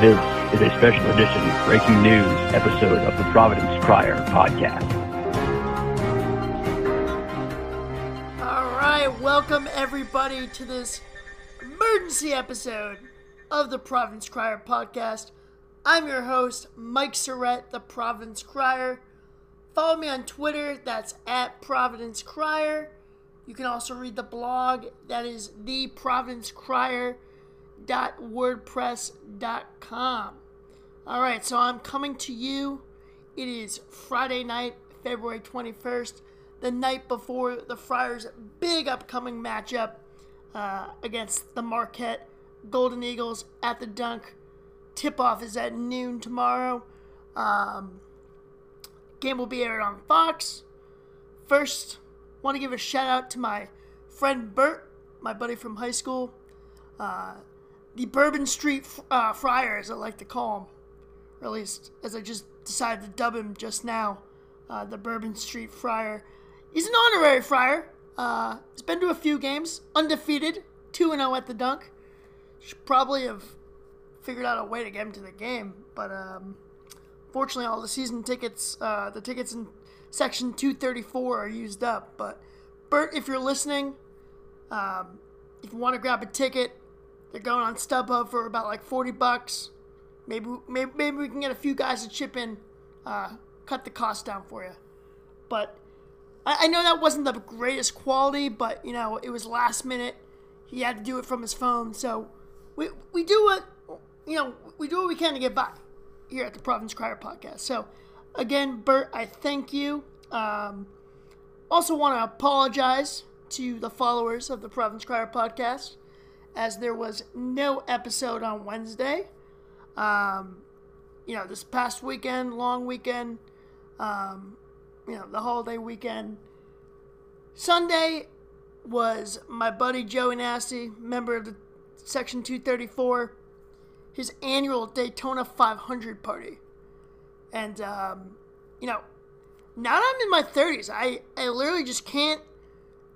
This is a special edition breaking news episode of the Providence Crier podcast. All right, welcome everybody to this emergency episode of the Providence Crier podcast. I'm your host, Mike Surette, the Providence Crier. Follow me on Twitter, that's at Providence Crier. You can also read the blog, that is theprovidencecrier.wordpress.com. All right, so I'm coming to you. It is Friday night, February 21st, the night before the Friars' big upcoming matchup uh, against the Marquette Golden Eagles at the Dunk. Tip off is at noon tomorrow. Um, game will be aired on Fox. First, want to give a shout out to my friend Bert, my buddy from high school. Uh, the Bourbon Street uh, Friar, as I like to call him, or at least as I just decided to dub him just now, uh, the Bourbon Street Friar. He's an honorary friar. Uh, he's been to a few games, undefeated, 2 0 at the dunk. Should probably have figured out a way to get him to the game, but um, fortunately, all the season tickets, uh, the tickets in section 234 are used up. But Bert, if you're listening, um, if you want to grab a ticket, they're going on StubHub for about like 40 bucks. Maybe, maybe, maybe we can get a few guys to chip in, uh, cut the cost down for you. But I, I know that wasn't the greatest quality, but you know it was last minute. He had to do it from his phone, so we we do what you know we do what we can to get by here at the Providence Crier podcast. So again, Bert, I thank you. Um, also want to apologize to the followers of the Providence Crier podcast as there was no episode on Wednesday. Um, you know, this past weekend, long weekend, um, you know, the holiday weekend. Sunday was my buddy Joey Nasty, member of the Section 234, his annual Daytona 500 party. And, um, you know, now that I'm in my 30s, I, I literally just can't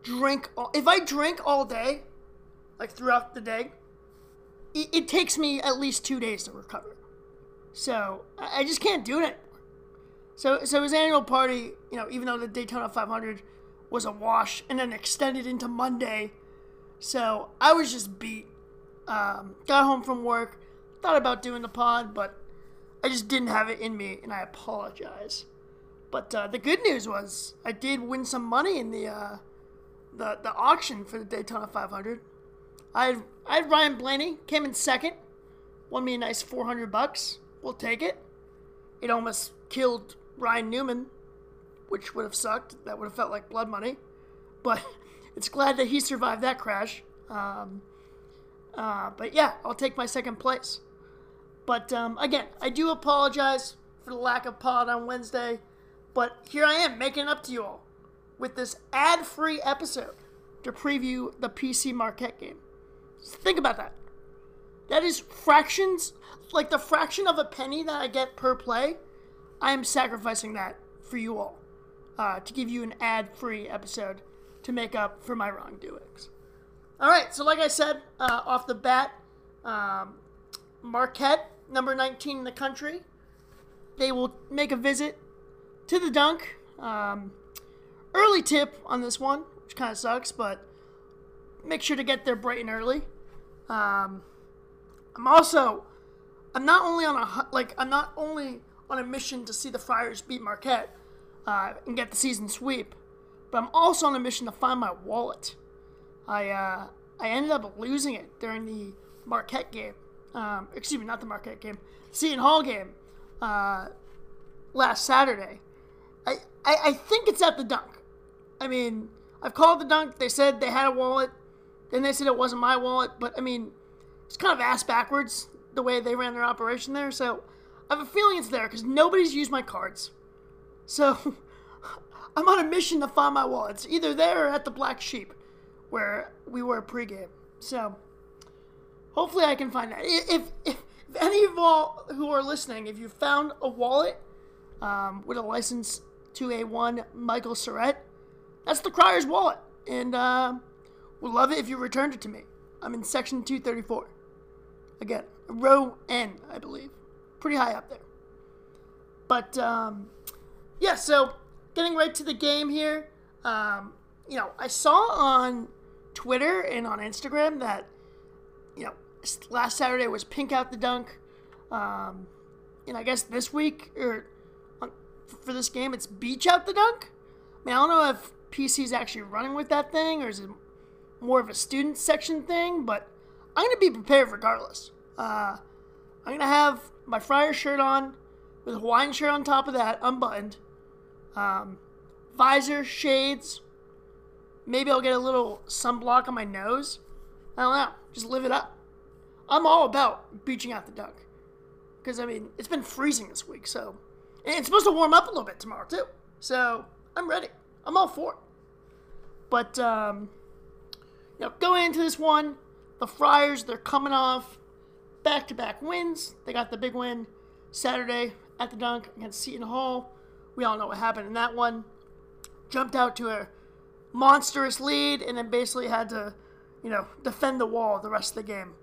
drink. All, if I drink all day, like throughout the day, it, it takes me at least two days to recover. So I, I just can't do it. So, so his annual party, you know, even though the Daytona 500 was a wash and then extended into Monday, so I was just beat. Um, got home from work, thought about doing the pod, but I just didn't have it in me, and I apologize. But uh, the good news was I did win some money in the uh, the the auction for the Daytona 500. I had, I had Ryan Blaney came in second, won me a nice 400 bucks. We'll take it. It almost killed Ryan Newman, which would have sucked. That would have felt like blood money. But it's glad that he survived that crash. Um, uh, but yeah, I'll take my second place. But um, again, I do apologize for the lack of pod on Wednesday. But here I am making up to you all with this ad free episode to preview the PC Marquette game. Think about that. That is fractions, like the fraction of a penny that I get per play. I am sacrificing that for you all uh, to give you an ad free episode to make up for my wrongdoings. All right, so like I said uh, off the bat, um, Marquette, number 19 in the country, they will make a visit to the dunk. Um, early tip on this one, which kind of sucks, but make sure to get there bright and early. Um, I'm also, I'm not only on a like, I'm not only on a mission to see the Friars beat Marquette uh, and get the season sweep, but I'm also on a mission to find my wallet. I uh, I ended up losing it during the Marquette game. Um, excuse me, not the Marquette game, Seton Hall game uh, last Saturday. I, I I think it's at the dunk. I mean, I've called the dunk. They said they had a wallet. Then they said it wasn't my wallet. But I mean, it's kind of ass backwards the way they ran their operation there. So I have a feeling it's there because nobody's used my cards. So I'm on a mission to find my wallet. It's either there or at the Black Sheep, where we were pregame. So hopefully I can find that. If, if, if any of all who are listening, if you found a wallet um, with a license to a one Michael Surette, that's the Crier's wallet. And uh, would love it if you returned it to me. I'm in section 234. Again, row N, I believe. Pretty high up there. But um, yeah, so getting right to the game here. Um, you know, I saw on Twitter and on Instagram that you know last Saturday was pink out the dunk. Um, and I guess this week or on, for this game it's beach out the dunk. I mean, I don't know if PC's actually running with that thing or is it more of a student section thing, but I'm gonna be prepared regardless. Uh, I'm gonna have my Friar shirt on with a Hawaiian shirt on top of that, unbuttoned. Um, visor, shades. Maybe I'll get a little sunblock on my nose. I don't know. Just live it up. I'm all about beaching out the dunk, Because, I mean, it's been freezing this week, so. And it's supposed to warm up a little bit tomorrow, too. So, I'm ready. I'm all for it. But, um, know, going into this one, the Friars, they're coming off back to back wins. They got the big win Saturday at the dunk against Seton Hall. We all know what happened in that one. Jumped out to a monstrous lead and then basically had to, you know, defend the wall the rest of the game.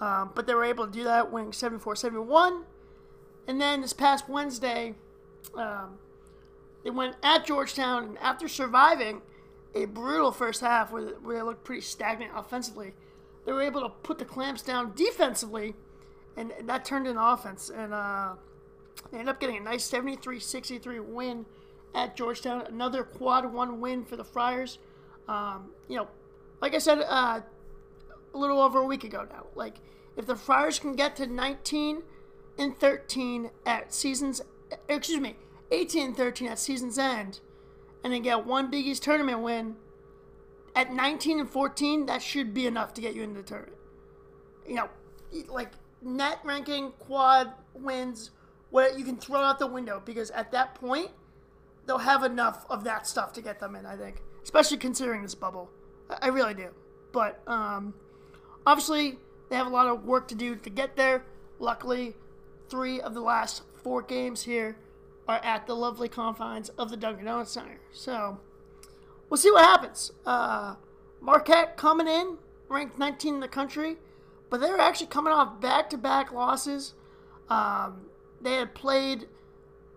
Um, but they were able to do that, winning 74 71. And then this past Wednesday, um, they went at Georgetown, and after surviving a brutal first half where, where they looked pretty stagnant offensively, they were able to put the clamps down defensively, and that turned into offense. And uh, they ended up getting a nice 73 63 win at Georgetown. Another quad one win for the Friars. Um, you know, like I said uh, a little over a week ago now, like if the Friars can get to 19 and 13 at season's, excuse me, 18 and 13 at season's end, and then get one Big East tournament win at 19 and 14, that should be enough to get you into the tournament. You know, like net ranking, quad wins, what you can throw out the window because at that point they'll have enough of that stuff to get them in. I think, especially considering this bubble, I really do. But um, obviously they have a lot of work to do to get there. Luckily, three of the last four games here are at the lovely confines of the Dunkin' Donuts Center. So we'll see what happens. Uh, Marquette coming in, ranked 19 in the country, but they're actually coming off back-to-back losses. Um, they had played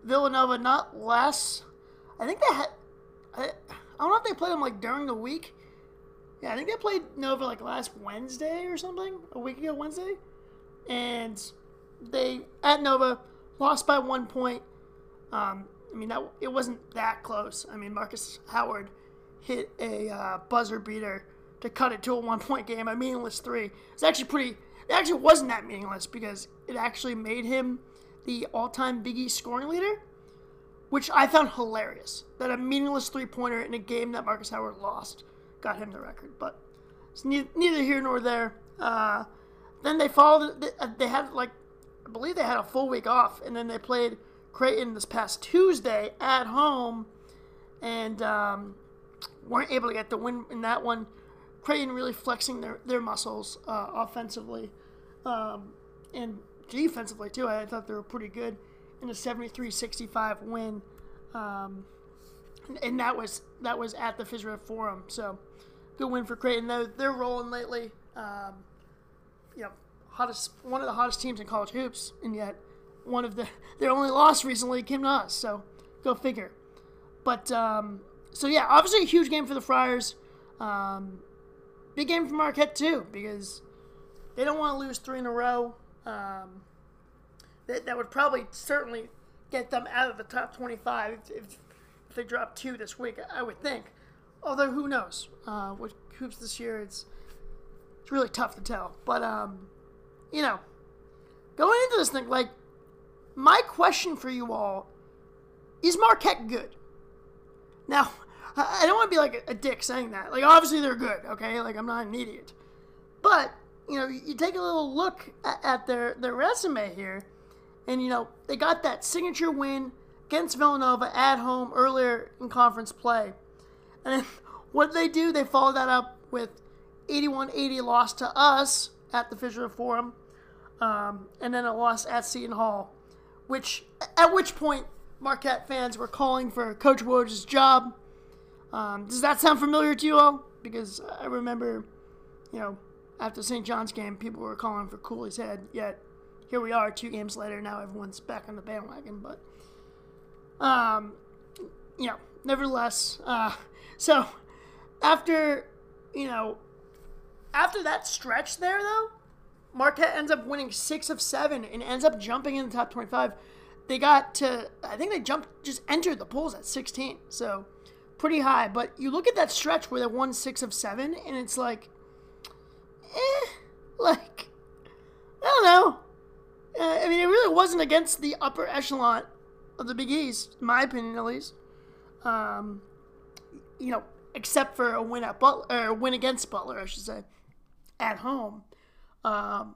Villanova not less. I think they had. I, I don't know if they played them like during the week. Yeah, I think they played Nova like last Wednesday or something, a week ago Wednesday, and they at Nova lost by one point. Um, I mean that it wasn't that close. I mean Markus Howard hit a uh, buzzer beater to cut it to a one point game, a meaningless three. It's actually pretty. It actually wasn't that meaningless because it actually made him the all time Big East scoring leader, which I found hilarious. That a meaningless three pointer in a game that Markus Howard lost got him the record. But it's neither here nor there. Uh, then they followed. They had like, I believe they had a full week off, and then they played Creighton this past Tuesday at home, and um, weren't able to get the win in that one. Creighton really flexing their, their muscles uh, offensively um, and defensively too. I thought they were pretty good in a 73-65 win, um, and, that was that was at the Fiserv Forum. So good win for Creighton. They're, they're rolling lately. Um, you know, hottest one of the hottest teams in college hoops, and yet one of the their only loss recently came to us. So go figure. But um, so yeah, obviously a huge game for the Friars. Um, big game for Marquette too because they don't want to lose three in a row. Um, that, that would probably certainly get them out of the top 25 if, if, they drop two this week, I would think. Although, who knows? Uh, with hoops this year, it's it's really tough to tell. But, um, you know, going into this thing, like, my question for you all is Marquette good? Now, I don't want to be like a, dick saying that. Like, obviously they're good, okay? Like, I'm not an idiot. But, you know, you take a little look at, their, their resume here, and, you know, they got that signature win against Villanova at home earlier in conference play. And what did they do? They followed that up with 81 80 loss to us at the Fiserv Forum, um, and then a loss at Seton Hall, which, at which point, Marquette fans were calling for Coach Woj's job. Um, does that sound familiar to you all? Because I remember, you know, after St. John's game, people were calling for Cooley's head. Yet here we are, two games later. Now everyone's back on the bandwagon. But um, you know, nevertheless, uh, so after you know, after that stretch there though, Marquette ends up winning six of seven and ends up jumping in the top twenty-five. They got to, I think they jumped, just entered the polls at sixteen. So pretty high. But you look at that stretch where they won six of seven, and it's like, eh, like, I don't know. Uh, I mean, it really wasn't against the upper echelon of the Big East, in my opinion, at least. Um, you know, except for a win at Butler, or a win against Butler, I should say, at home. Um,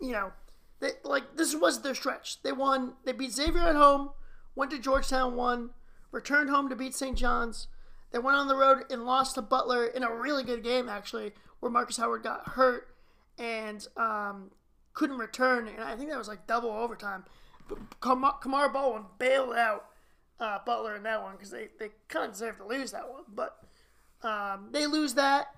you know, they, like this was their stretch. They won. They beat Xavier at home. Went to Georgetown, won returned home to beat St. John's. They went on the road and lost to Butler in a really good game, actually, where Markus Howard got hurt and um, couldn't return. And I think that was like double overtime. But Kamar Baldwin bailed out uh, Butler in that one because they, they kind of deserved to lose that one. But um, they lose that,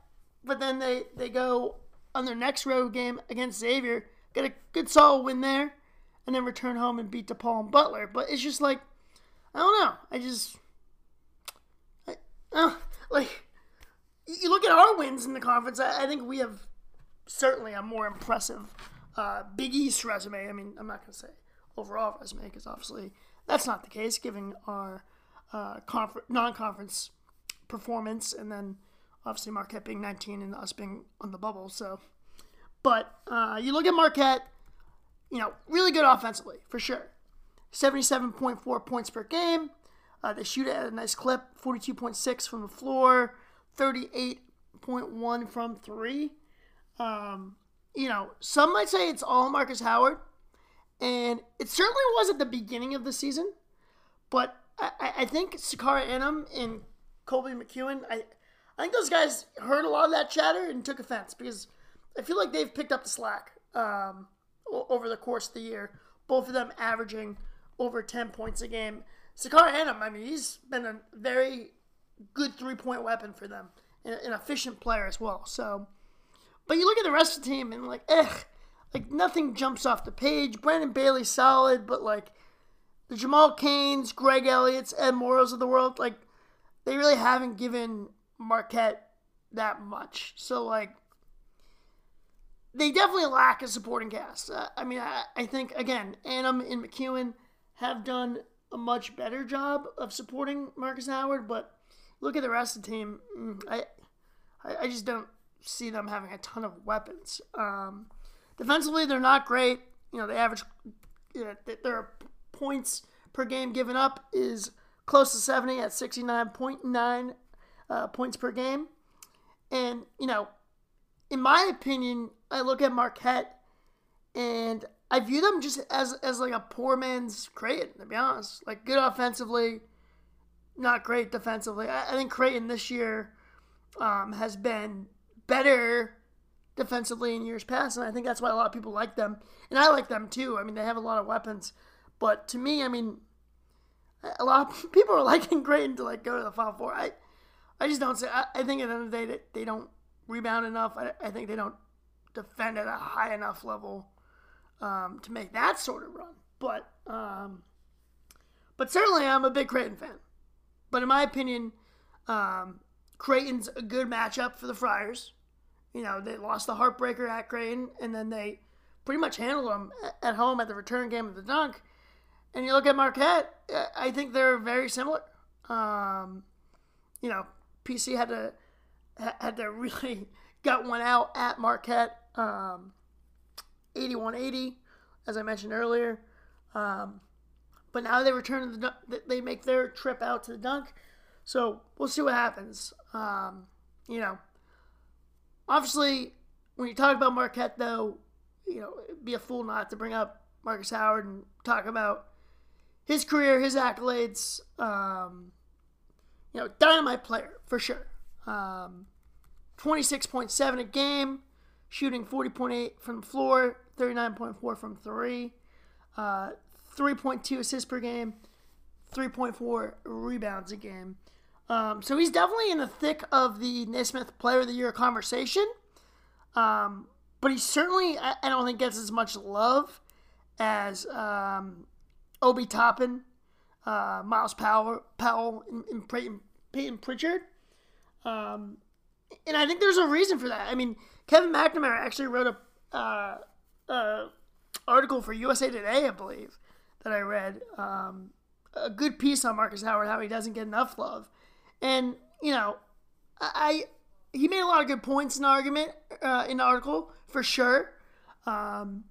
but then they, they go on their next road game against Xavier, get a good solid win there, and then return home and beat DePaul and Butler. But it's just like I don't know. I just, I, uh, like, you look at our wins in the conference. I, I think we have certainly a more impressive uh, Big East resume. I mean, I'm not going to say overall resume because obviously that's not the case, given our uh, confer- non-conference performance, and then obviously Marquette being 19 and us being on the bubble. So, but uh, you look at Marquette, you know, really good offensively for sure. 77.4 points per game. Uh, they shoot at a nice clip, 42.6 from the floor, 38.1 from three. Um, you know, some might say it's all Markus Howard, and it certainly was at the beginning of the season. But I, I think Sacar Anim and Koby McEwen, I, I think those guys heard a lot of that chatter and took offense because I feel like they've picked up the slack um, over the course of the year. Both of them averaging over 10 points a game. Sacar Anim, I mean, he's been a very good three point weapon for them, and an efficient player as well. So, but you look at the rest of the team and like, eh, like nothing jumps off the page. Brandon Bailey solid, but like the Jamal Cains, Greg Elliott's, Ed Morrows of the world, like they really haven't given Marquette that much. So like they definitely lack a supporting cast. Uh, I mean, I, I, think again, Anim and McEwen have done a much better job of supporting Markus Howard, but look at the rest of the team. Mm, I, I just don't see them having a ton of weapons. Um, defensively, they're not great. You know, the average you know, their points per game given up is close to 70 at 69.9 uh, points per game. And, you know, in my opinion, I look at Marquette and I view them just as as like a poor man's Creighton, to be honest. Like good offensively, not great defensively. I, I think Creighton this year um, has been better defensively in years past, and I think that's why a lot of people like them, and I like them too. I mean, they have a lot of weapons, but to me, I mean, a lot of people are liking Creighton to like go to the Final Four. I, I just don't say. I, I think at the end of the day that they don't rebound enough. I, I think they don't defend at a high enough level um, to make that sort of run. But um, but certainly, I'm a big Creighton fan. But in my opinion, um, Creighton's a good matchup for the Friars. You know, they lost the heartbreaker at Creighton, and then they pretty much handled them at home at the return game of the dunk. And you look at Marquette, I think they're very similar. Um, you know, PC had to had to really got one out at Marquette. Um, 8180, as I mentioned earlier. Um, but now they return to the they make their trip out to the dunk. So we'll see what happens. Um, you know, obviously, when you talk about Marquette, though, you know, be a fool not to bring up Markus Howard and talk about his career, his accolades. Um, you know, dynamite player for sure. Um, 26.7 a game shooting 40.8 from the floor, 39.4 from three, uh, 3.2 assists per game, 3.4 rebounds a game. Um, so he's definitely in the thick of the Naismith Player of the Year conversation. Um, but he certainly, I, I, don't think, gets as much love as um, Obi Toppin, uh, Myles Powell, Powell, and, and Payton, Payton Pritchard. Um, and I think there's a reason for that. I mean, Kevin McNamara actually wrote a uh, uh, article for USA Today, I believe, that I read. Um, a good piece on Markus Howard, how he doesn't get enough love, and you know, I he made a lot of good points in the argument uh, in the article for sure. Um,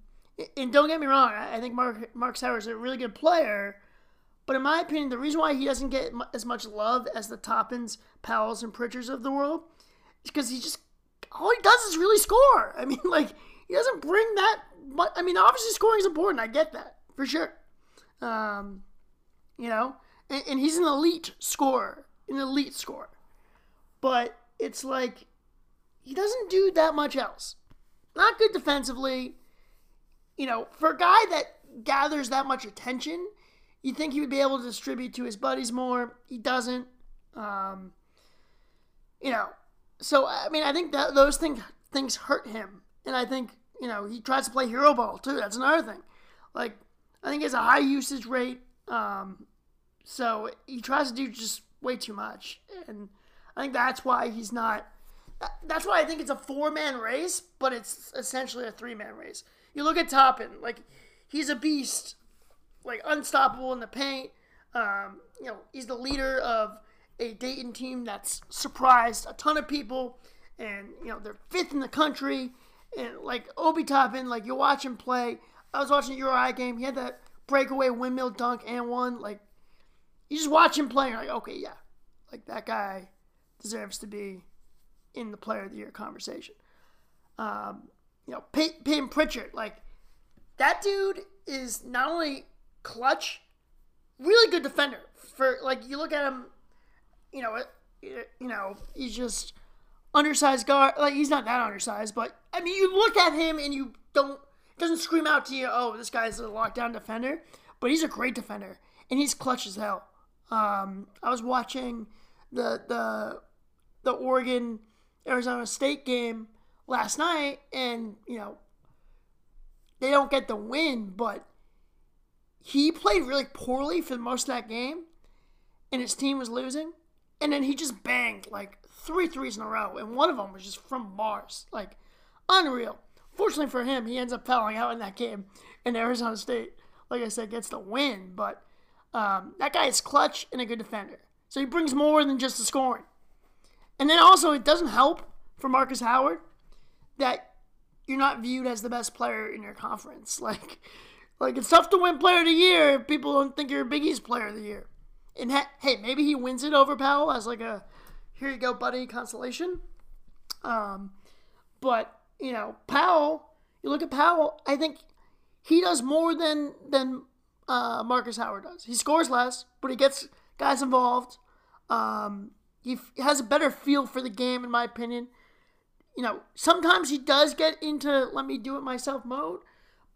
and don't get me wrong, I think Mark Markus Howard is a really good player. But in my opinion, the reason why he doesn't get as much love as the Toppins, Powells, and Pritchards of the world is because he just all he does is really score. I mean, like he doesn't bring that much. I mean, obviously scoring is important. I get that for sure. Um, you know, and, and he's an elite scorer, an elite scorer. But it's like he doesn't do that much else. Not good defensively. You know, for a guy that gathers that much attention, you think he would be able to distribute to his buddies more. He doesn't. Um, you know, so I mean, I think that those things things hurt him, and I think you know he tries to play hero ball too. That's another thing. Like I think he has a high usage rate. Um, so he tries to do just way too much, and I think that's why he's not. That's why I think it's a four man race, but it's essentially a three man race. You look at Toppin, like he's a beast, like unstoppable in the paint. Um, you know, he's the leader of a Dayton team that's surprised a ton of people, and you know they're fifth in the country. And like Obi Toppin, like you watch him play. I was watching a URI game. He had that breakaway windmill dunk and one. Like you just watch him play, like, okay, yeah, like that guy deserves to be in the Player of the Year conversation. Um, you know, Pey- Payton Pritchard, like that dude is not only clutch, really good defender. For like, you look at him, you know, you know, he's just undersized guard. Like he's not that undersized, but I mean, you look at him and you don't doesn't scream out to you, oh, this guy's a lockdown defender. But he's a great defender, and he's clutch as hell. Um, I was watching the the the Oregon Arizona State game last night, and you know they don't get the win, but he played really poorly for most of that game, and his team was losing, and then he just banged like three threes in a row, and one of them was just from Mars, like unreal. Fortunately for him, he ends up fouling out in that game, and Arizona State, like I said, gets the win, but um, that guy is clutch and a good defender. So he brings more than just the scoring. And then also, it doesn't help for Markus Howard that you're not viewed as the best player in your conference. Like, like it's tough to win Player of the Year if people don't think you're a Big East Player of the Year. And hey, maybe he wins it over Powell as like a here you go, buddy consolation. Um, but you know, Powell. You look at Powell. I think he does more than than uh, Markus Howard does. He scores less, but he gets guys involved. Um, he f- has a better feel for the game, in my opinion. You know, sometimes he does get into let me do it myself mode,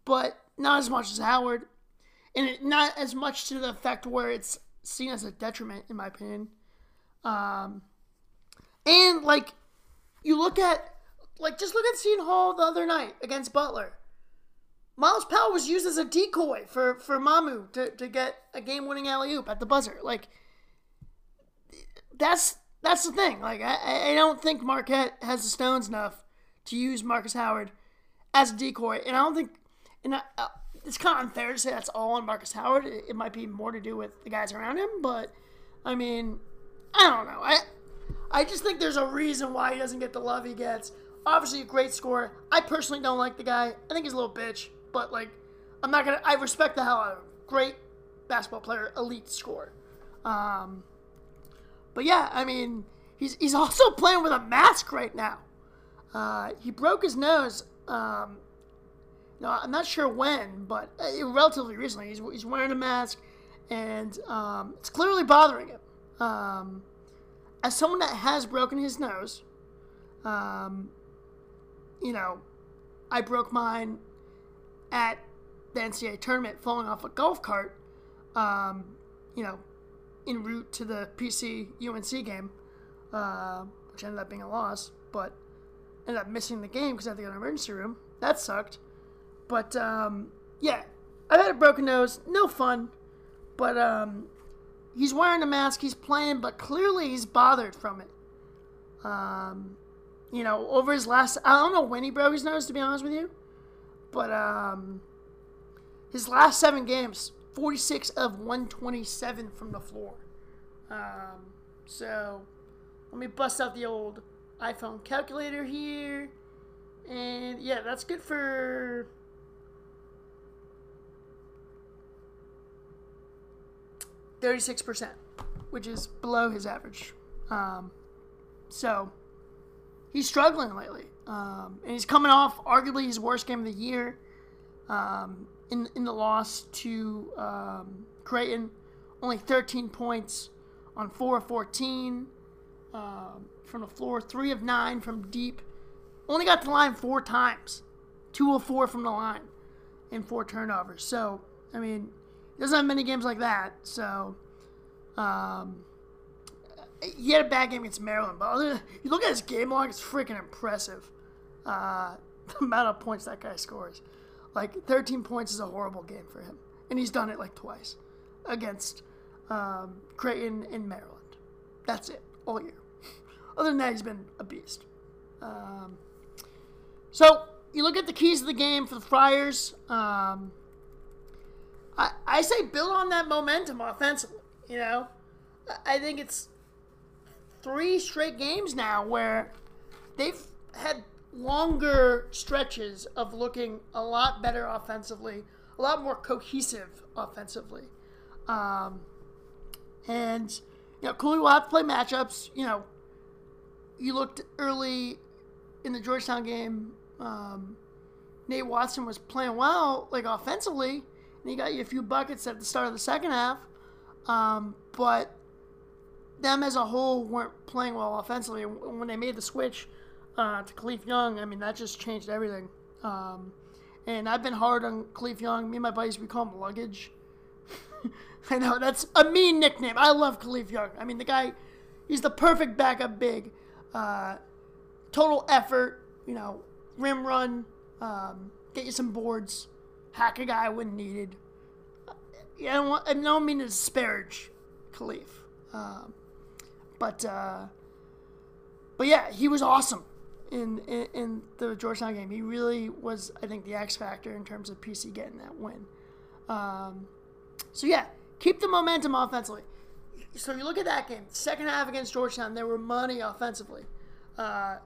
but not as much as Howard, and not as much to the effect where it's seen as a detriment, in my opinion. Um, and like, you look at like just look at Seton Hall the other night against Butler. Myles Powell was used as a decoy for, for Mamu to, to get a game winning alley oop at the buzzer. Like that's that's the thing. Like I, I don't think Marquette has the stones enough to use Markus Howard as a decoy, and I don't think and I, uh, it's kind of unfair to say that's all on Markus Howard. It, it might be more to do with the guys around him, but I mean, I don't know. I I just think there's a reason why he doesn't get the love he gets. Obviously, a great scorer. I personally don't like the guy. I think he's a little bitch but like I'm not gonna. I respect the hell out of him. Great basketball player, elite scorer. Um, but yeah, I mean, he's he's also playing with a mask right now. Uh, he broke his nose. Um, no, I'm not sure when, but uh, relatively recently. He's, he's wearing a mask, and um, it's clearly bothering him. Um, as someone that has broken his nose, um, you know, I broke mine at the NCAA tournament falling off a golf cart, um, you know, en route to the PC UNC game, uh, which ended up being a loss. But ended up missing the game because I had to go to the emergency room. That sucked. But um, yeah, I've had a broken nose. No fun. But um, he's wearing a mask. He's playing, but clearly he's bothered from it. Um, you know, over his last, I don't know when he broke his nose, to be honest with you. But um, his last seven games, 46 of 127 from the floor. Um, so let me bust out the old iPhone calculator here. And yeah, that's good for. Thirty-six percent, which is below his average. Um, so he's struggling lately, um, and he's coming off arguably his worst game of the year. Um, in in the loss to um, Creighton, only 13 points on four of 14 um, from the floor, three of nine from deep. Only got to the line four times, two of four from the line, and four turnovers. So I mean, doesn't have many games like that. So um, he had a bad game against Maryland, but other, you look at his game log, it's freaking impressive. Uh, the amount of points that guy scores. Like 13 points is a horrible game for him, and he's done it like twice against um, Creighton and Maryland. That's it all year. Other than that, he's been a beast. Um, so you look at the keys of the game for the Friars. Um, I, I say build on that momentum offensively. You know, I think it's three straight games now where they've had longer stretches of looking a lot better offensively, a lot more cohesive offensively. Um, and, you know, Cooley will have to play matchups. You know, you looked early in the Georgetown game, um, Nate Watson was playing well, like offensively, he got you a few buckets at the start of the second half. Um, but them as a whole weren't playing well offensively. When they made the switch uh, to Kalif Young, I mean, that just changed everything. Um, and I've been hard on Kalif Young. Me and my buddies, we call him Luggage. I know, that's a mean nickname. I love Kalif Young. I mean, the guy, he's the perfect backup big. Uh, total effort, you know, rim run, um, get you some boards, hack a guy when needed. Yeah, I don't, I don't mean to disparage Kalif. Um, but, uh, but yeah, he was awesome in, in, in the Georgetown game. He really was, I think, the X factor in terms of PC getting that win. Um, so yeah, keep the momentum offensively. So you look at that game, second half against Georgetown, they were money offensively. Uh,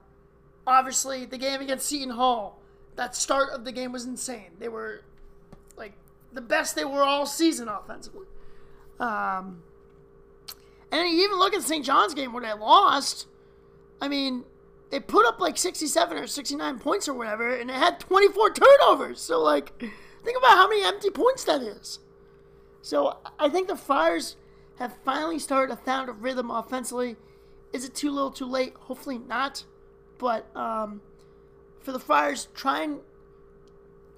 obviously, the game against Seton Hall, that start of the game was insane. They were the best they were all season offensively. Um, and you even look at St. John's game where they lost. I mean, they put up like 67 or 69 points or whatever, and it had 24 turnovers. So, like, think about how many empty points that is. So, I think the Friars have finally started to found a rhythm offensively. Is it too little, too late? Hopefully not. But um, for the Friars, try and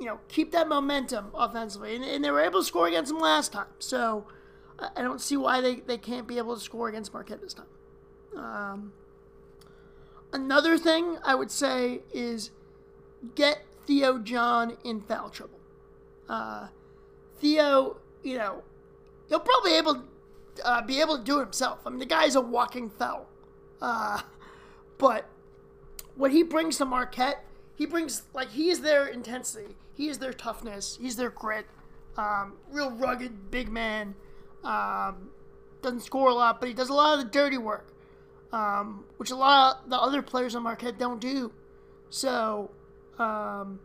you know keep that momentum offensively, and, and they were able to score against them last time. So I don't see why they, they can't be able to score against Marquette this time. Um, Another thing I would say is get Theo John in foul trouble. Uh, Theo, you know, he'll probably able uh, be able to do it himself. I mean, the guy's a walking foul. Uh, but what he brings to Marquette, he brings like he is their intensity, he is their toughness, he's their grit. Um, real rugged, big man. Um, doesn't score a lot, but he does a lot of the dirty work um, which a lot of the other players on Marquette don't do. So, um,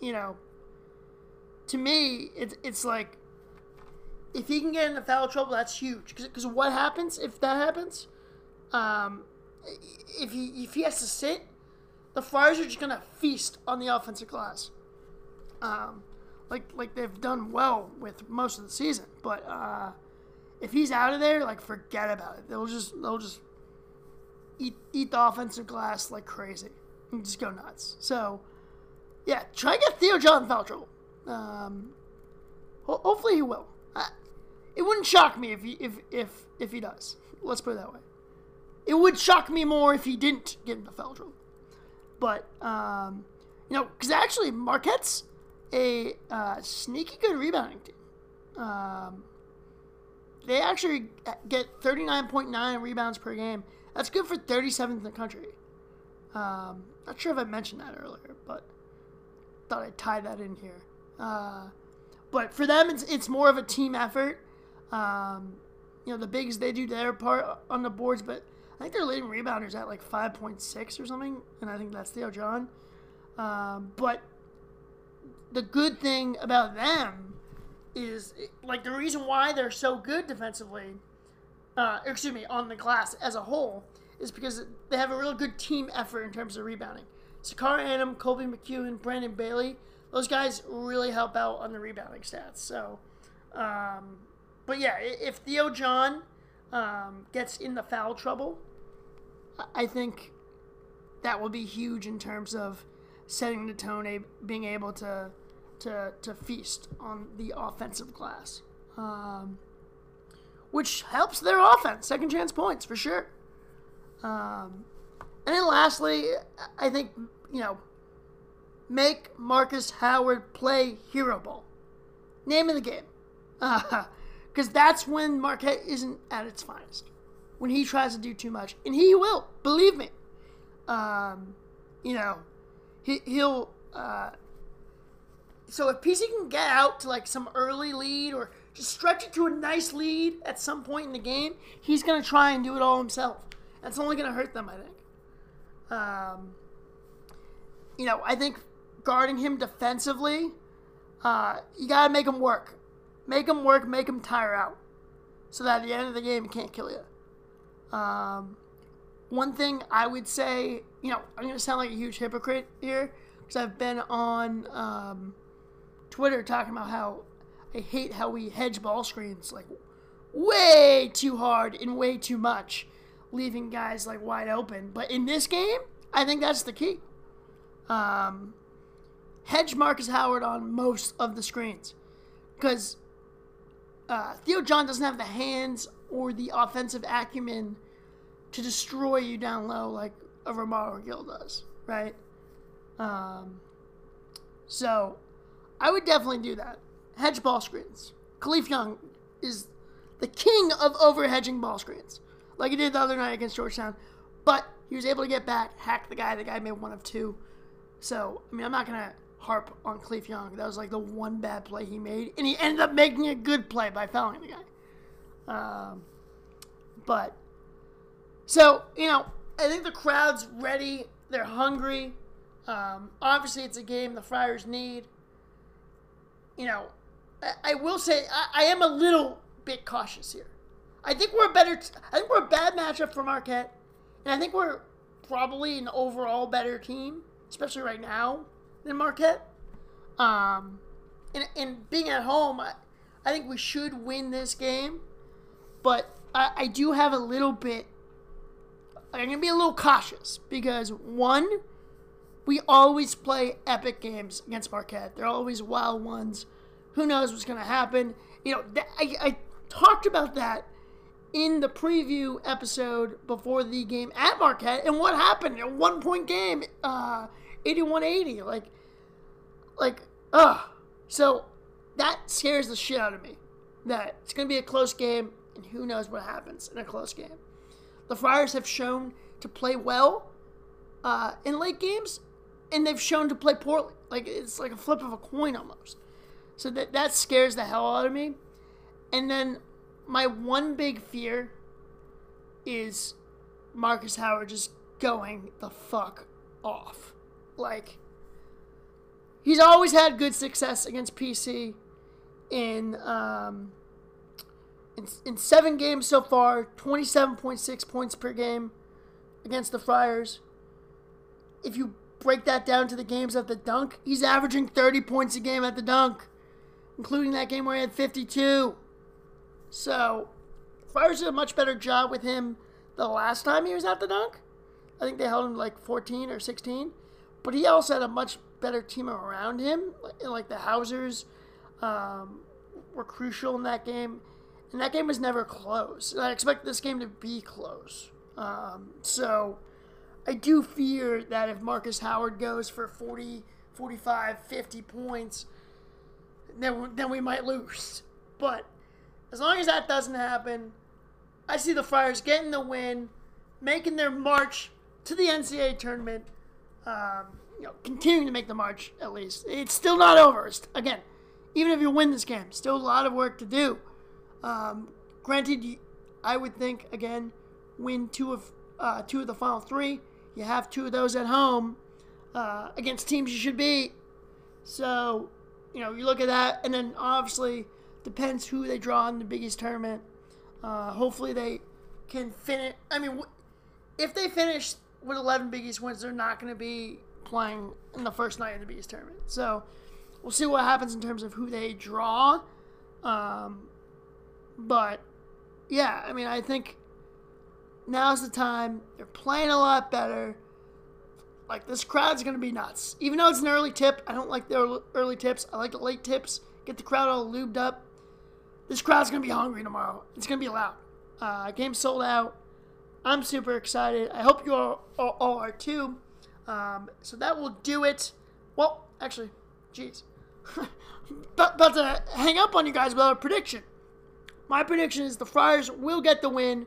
you know, to me, it, it's like if he can get into foul trouble, that's huge. Because what happens if that happens? Um, if he if he has to sit, the Friars are just gonna feast on the offensive glass. Um, like like they've done well with most of the season, but uh, if he's out of there, like forget about it. They'll just they'll just eat eat the offensive glass like crazy and just go nuts. So, yeah, try and get Theo John in. Um, ho- hopefully he will. It wouldn't shock me if he if if if he does. Let's put it that way. It would shock me more if he didn't get into trouble. But um, you know, because actually Marquette's a uh, sneaky good rebounding team. Um, they actually get 39.9 rebounds per game. That's good for 37th in the country. Um, not sure if I mentioned that earlier, but thought I'd tie that in here. Uh, but for them, it's, it's more of a team effort. Um, you know, the bigs, they do their part on the boards, but I think their leading rebounders at like 5.6 or something, and I think that's Theo John. Um, but the good thing about them is, like, the reason why they're so good defensively, uh, excuse me, on the glass as a whole, is because they have a real good team effort in terms of rebounding. Sacar Anim, Koby McEwen, Brandon Bailey, those guys really help out on the rebounding stats. So, um, but yeah, if Theo John um, gets in the foul trouble, I think that will be huge in terms of setting the tone, being able to to to feast on the offensive glass, um, which helps their offense. Second chance points for sure. Um, and then lastly, I think you know, make Markus Howard play hero ball. Name of the game, because uh, that's when Marquette isn't at its finest. When he tries to do too much, and he will, believe me. Um, you know, he, he'll. Uh, so if PC can get out to like some early lead or just stretch it to a nice lead at some point in the game, he's gonna try and do it all himself. That's only gonna hurt them, I think. Um, you know, I think guarding him defensively, uh, you gotta make him work, make him work, make him tire out, so that at the end of the game he can't kill you. Um, one thing I would say, you know, I'm gonna sound like a huge hypocrite here because I've been on um, Twitter talking about how I hate how we hedge ball screens like way too hard and way too much, leaving guys like wide open. But in this game, I think that's the key. Um, hedge Markus Howard on most of the screens because uh, Theo John doesn't have the hands or the offensive acumen to destroy you down low like a Romaro Gill does, right? Um, so I would definitely do that. Hedge ball screens. Kalif Young is the king of overhedging ball screens, like he did the other night against Georgetown. But he was able to get back, hack the guy. The guy made one of two. So I mean, I'm not gonna harp on Kalif Young. That was like the one bad play he made, and he ended up making a good play by fouling the guy. Um, but so you know, I think the crowd's ready. They're hungry. Um, obviously, it's a game the Friars need you know, I, I will say I, I, am a little bit cautious here. I think we're a better. I think we're a bad matchup for Marquette, and I think we're probably an overall better team, especially right now than Marquette. Um, and, and being at home, I, I think we should win this game, but I, I do have a little bit. I'm gonna be a little cautious because one we always play epic games against Marquette. They're always wild ones. Who knows what's going to happen? You know, I, I talked about that in the preview episode before the game at Marquette, and what happened? A one point game, uh, 81 80. Like, like, ugh. So that scares the shit out of me. That it's going to be a close game, and who knows what happens in a close game. The Friars have shown to play well uh, in late games, and they've shown to play poorly. Like it's like a flip of a coin almost. So that that scares the hell out of me. And then my one big fear is Markus Howard just going the fuck off. Like he's always had good success against PC in um in, in seven games so far, 27.6 points per game against the Friars. If you break that down to the games at the dunk, he's averaging 30 points a game at the dunk, including that game where he had 52. So, Friars did a much better job with him the last time he was at the dunk. I think they held him like 14 or 16. But he also had a much better team around him. Like the Hausers um, were crucial in that game. And that game was never close. I expect this game to be close. Um, so I do fear that if Markus Howard goes for 40, 45, 50 points, then, then we might lose. But as long as that doesn't happen, I see the Friars getting the win, making their march to the NCAA tournament, um, you know, continuing to make the march at least. It's still not over. It's, again, even if you win this game, still a lot of work to do. Um, granted, I would think again, win two of uh, two of the final three. You have two of those at home uh, against teams you should beat. So, you know, you look at that, and then obviously depends who they draw in the Big East tournament. Uh, hopefully, they can finish. I mean, if they finish with 11 Big East wins, they're not going to be playing in the first night of the Big East tournament. So, we'll see what happens in terms of who they draw. Um, but yeah, I mean, I think now's the time. They're playing a lot better. Like this crowd's gonna be nuts. Even though it's an early tip, I don't like the early tips. I like the late tips. Get the crowd all lubed up. This crowd's gonna be hungry tomorrow. It's gonna be loud. Uh, game sold out. I'm super excited. I hope you all, all, all are too. Um, so that will do it. Well, actually, jeez. about, about to hang up on you guys with a prediction. My prediction is the Friars will get the win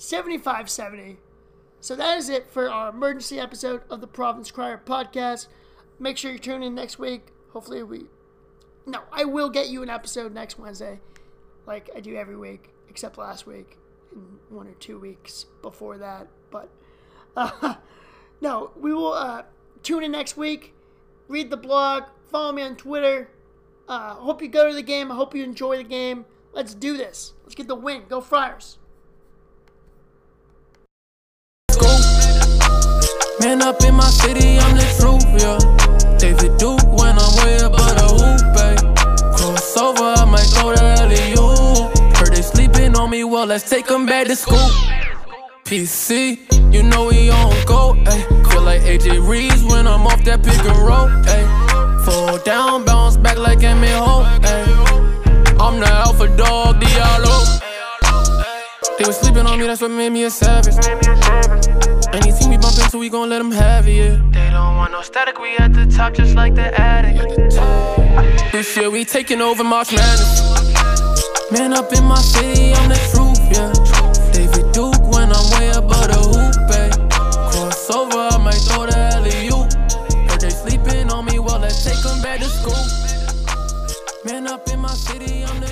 75 70. So that is it for our emergency episode of the Providence Crier podcast. Make sure you tune in next week. Hopefully, we. No, I will get you an episode next Wednesday, like I do every week, except last week and one or two weeks before that. But uh, no, we will uh, tune in next week. Read the blog. Follow me on Twitter. Uh, hope you go to the game. I hope you enjoy the game. Let's do this. Let's get the win. Go Friars. Man up in my city, I'm the truth, yeah. David Duke when I'm way above the hoop, babe. Crossover, I might go to LEU. Heard they sleeping on me, well, let's take them back to school. PC, you know we on go, ayy. Feel like AJ Reeves when I'm off that pick and roll, ayy. Fall down, bounce back like Emmitt Holt, ayy. I'm the alpha dog, Diallo. They was sleeping on me, that's what made me a savage. Anything we bump into, we gon' let them have it, yeah. They don't want no static, we at the top just like the attic. This year we taking over March Madness. Man up in my city, I'm the truth, yeah. David Duke when I'm way above the hoop, eh. Cross over, I might throw the alley-oop. But they sleeping on me, well, let's take them back to school. Man up in my city, I'm the